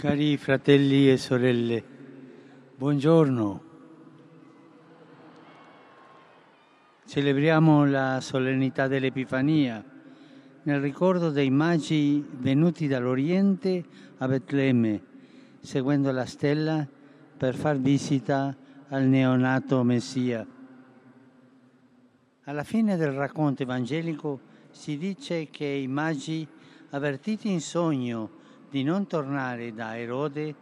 Cari fratelli e sorelle, buongiorno. Celebriamo la solennità dell'Epifania nel ricordo dei magi venuti dall'Oriente a Betlemme, seguendo la stella per far visita al neonato Messia. Alla fine del racconto evangelico si dice che i magi, avvertiti in sogno di non tornare da Erode,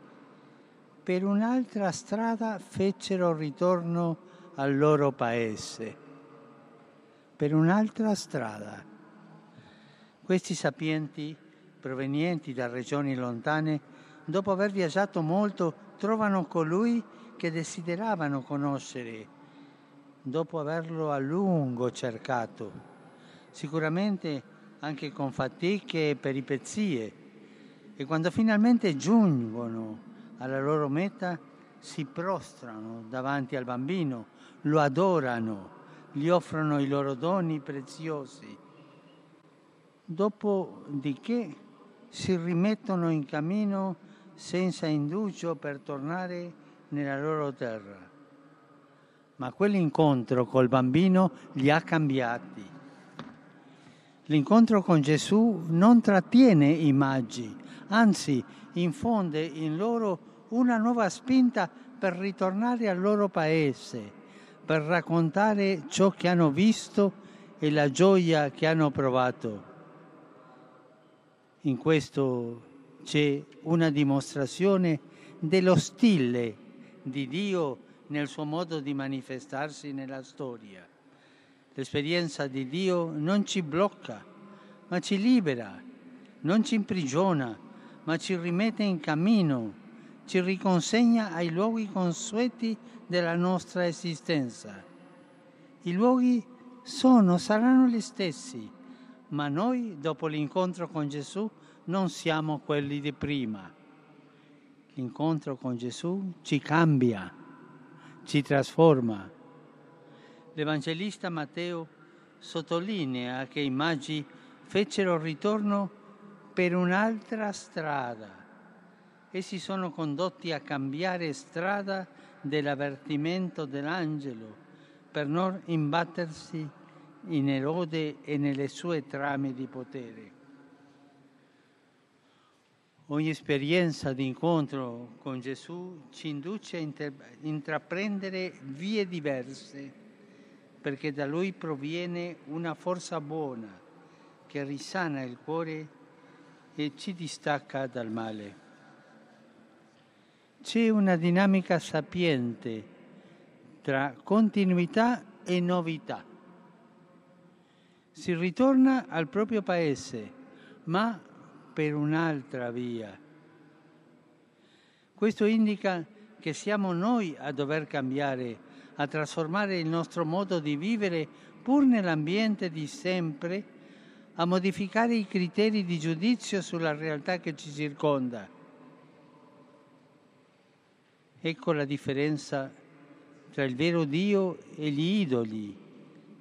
per un'altra strada fecero ritorno al loro paese. Per un'altra strada. Questi sapienti, provenienti da regioni lontane, dopo aver viaggiato molto, trovano colui che desideravano conoscere, dopo averlo a lungo cercato, sicuramente anche con fatiche e peripezie e quando finalmente giungono alla loro meta si prostrano davanti al bambino, lo adorano, gli offrono i loro doni preziosi. Dopodiché si rimettono in cammino senza indugio per tornare nella loro terra. Ma quell'incontro col bambino li ha cambiati. L'incontro con Gesù non trattiene i magi, anzi infonde in loro una nuova spinta per ritornare al loro paese, per raccontare ciò che hanno visto e la gioia che hanno provato. In questo c'è una dimostrazione dello stile di Dio nel suo modo di manifestarsi nella storia. L'esperienza di Dio non ci blocca, ma ci libera, non ci imprigiona, ma ci rimette in cammino, ci riconsegna ai luoghi consueti della nostra esistenza. I luoghi sono, saranno gli stessi, ma noi dopo l'incontro con Gesù non siamo quelli di prima. L'incontro con Gesù ci cambia, ci trasforma. L'Evangelista Matteo sottolinea che i magi fecero ritorno per un'altra strada. Essi sono condotti a cambiare strada dell'avvertimento dell'angelo per non imbattersi in Erode e nelle sue trame di potere. Ogni esperienza di incontro con Gesù ci induce a intraprendere vie diverse, perché da Lui proviene una forza buona che risana il cuore e ci distacca dal male. C'è una dinamica sapiente tra continuità e novità. Si ritorna al proprio paese, ma per un'altra via. Questo indica che siamo noi a dover cambiare, a trasformare il nostro modo di vivere pur nell'ambiente di sempre a modificare i criteri di giudizio sulla realtà che ci circonda. Ecco la differenza tra il vero Dio e gli idoli,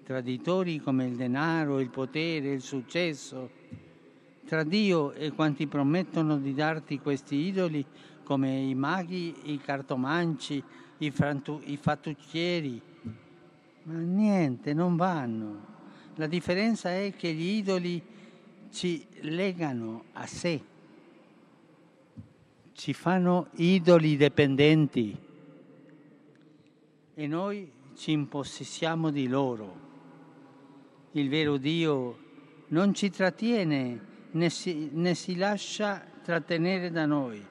traditori come il denaro, il potere, il successo, tra Dio e quanti promettono di darti questi idoli come i maghi, i cartomanci, i, frantu- i fattucchieri. Ma niente, non vanno. La differenza è che gli idoli ci legano a sé, ci fanno idoli dipendenti. E noi ci impossessiamo di loro. Il vero Dio non ci trattiene né si, né si lascia trattenere da noi,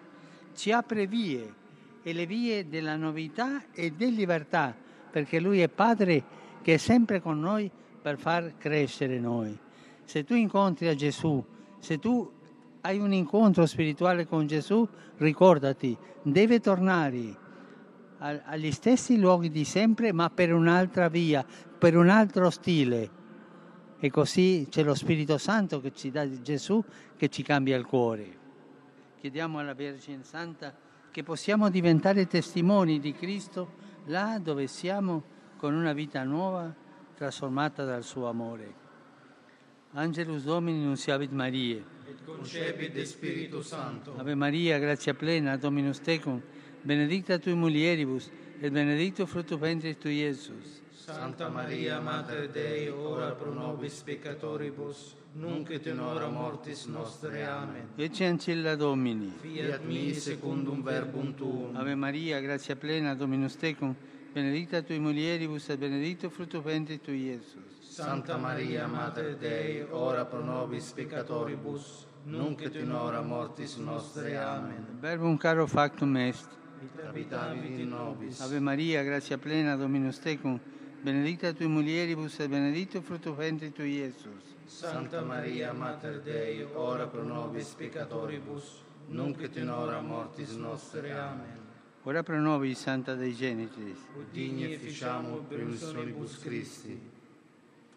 ci apre vie e le vie della novità e della libertà, perché Lui è Padre che è sempre con noi per far crescere noi. Se tu incontri a Gesù, se tu hai un incontro spirituale con Gesù, ricordati, deve tornare agli stessi luoghi di sempre, ma per un'altra via, per un altro stile. E così c'è lo Spirito Santo che ci dà Gesù, che ci cambia il cuore. Chiediamo alla Vergine Santa che possiamo diventare testimoni di Cristo là dove siamo con una vita nuova trasformata dal suo amore. Angelus Domini Nunciavit Marie. et concepit de Spiritu Sancto. Ave Maria, grazia plena, Dominus tecum, benedicta tui mulieribus, et benedictus fructus ventris tui, Iesus. Santa Maria, Mater Dei, ora pro nobis peccatoribus, nunc et in hora mortis nostre. Amen. Ecce ancilla Domini. Fiat mi secundum verbum tuum. Ave Maria, grazia plena, Dominus tecum, benedicta tui mulieribus, et benedictus fructus ventris tui, Iesus. Santa Maria, Mater Dei, ora pro nobis peccatoribus, nunc et in hora mortis nostre. Amen. Verbum caro factum est. Habitavit in nobis. Ave Maria, grazia plena, Dominus tecum, benedicta tui mulieribus, et benedictus fructus ventris tui, Iesus. Santa Maria, Mater Dei, ora pro nobis peccatoribus, nunc et in hora mortis nostre. Amen. Ora pro nobis, Santa Dei Genitis. Ut digni ficiamur permissionibus Christi.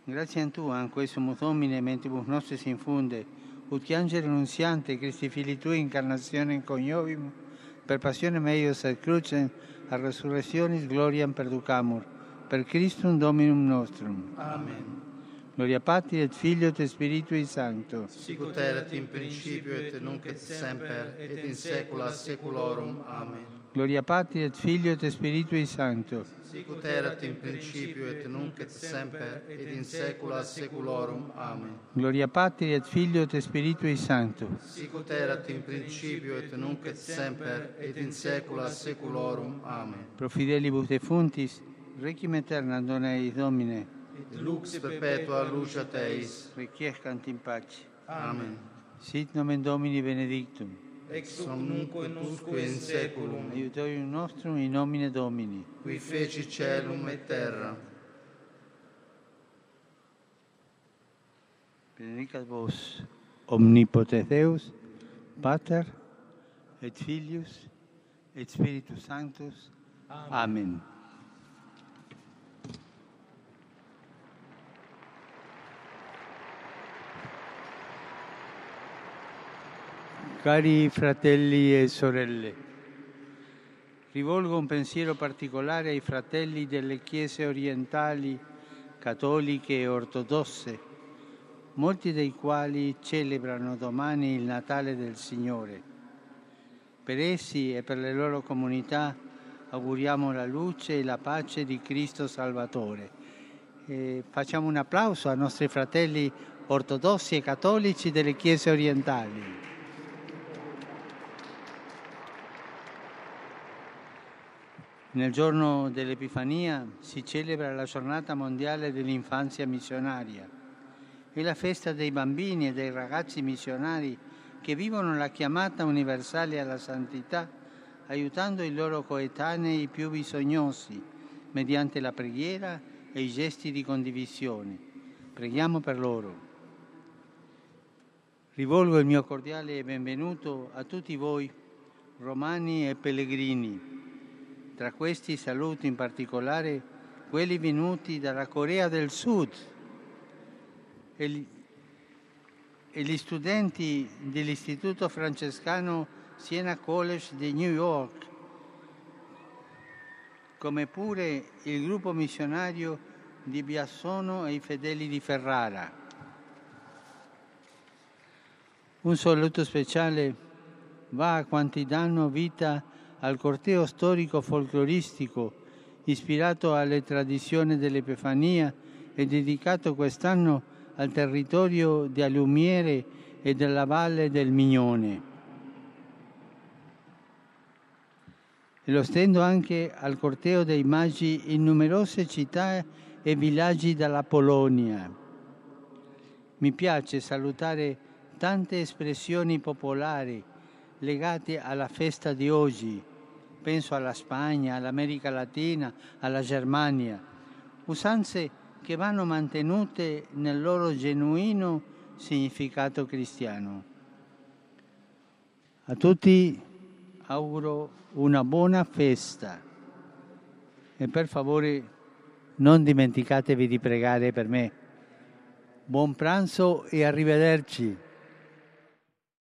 Grazie a Tu, anque sumus Domine, mentibus nostris infunde, ut che angelo nunziante, Christi Fili Tui, incarnazione coniovim, per passione meius et crucem, a resurrectionis gloriam perducamur, per Christum Dominum nostrum. Amen. Gloria Patri et Filio et Spiritui Sancto. Sicut erat in principio et nunc et semper et in saecula saeculorum. Amen. Gloria Patri et Filio et Spiritui Sancto. Sicut erat in principio et nunc et semper et in saecula saeculorum. Amen. Gloria Patri et Filio et Spiritui Sancto. Sicut erat in principio et nunc et semper et in saecula saeculorum. Amen. Pro fidelibus defuntis, requiem aeternam dona eis Domine, Et lux perpetua luceat eis. requiescant in pace. Amen. Sit nomen Domini benedictum. Ex hoc nunc et usque in saeculum, Aiutorium nostrum in nomine Domini. qui feci celum et terra. Benedicat vos omnipotens Deus, Pater et Filius et Spiritus Sanctus. Amen. Cari fratelli e sorelle, rivolgo un pensiero particolare ai fratelli delle chiese orientali, cattoliche e ortodosse, molti dei quali celebrano domani il Natale del Signore. Per essi e per le loro comunità auguriamo la luce e la pace di Cristo Salvatore. E facciamo un applauso ai nostri fratelli ortodossi e cattolici delle chiese orientali. Nel giorno dell'Epifania si celebra la giornata mondiale dell'infanzia missionaria. È la festa dei bambini e dei ragazzi missionari che vivono la chiamata universale alla santità, aiutando i loro coetanei più bisognosi mediante la preghiera e i gesti di condivisione. Preghiamo per loro. Rivolgo il mio cordiale benvenuto a tutti voi, romani e pellegrini. Tra questi saluto in particolare quelli venuti dalla Corea del Sud e gli, studenti dell'Istituto francescano Siena College di New York, come pure il gruppo missionario di Biassono e i fedeli di Ferrara. Un saluto speciale va a quanti danno vita al corteo storico folcloristico ispirato alle tradizioni dell'Epifania e dedicato quest'anno al territorio di Alumiere e della Valle del Mignone. E lo stendo anche al corteo dei magi in numerose città e villaggi della Polonia. Mi piace salutare tante espressioni popolari legate alla festa di oggi. Penso alla Spagna, all'America Latina, alla Germania. Usanze che vanno mantenute nel loro genuino significato cristiano. A tutti auguro una buona festa e per favore non dimenticatevi di pregare per me. Buon pranzo e arrivederci.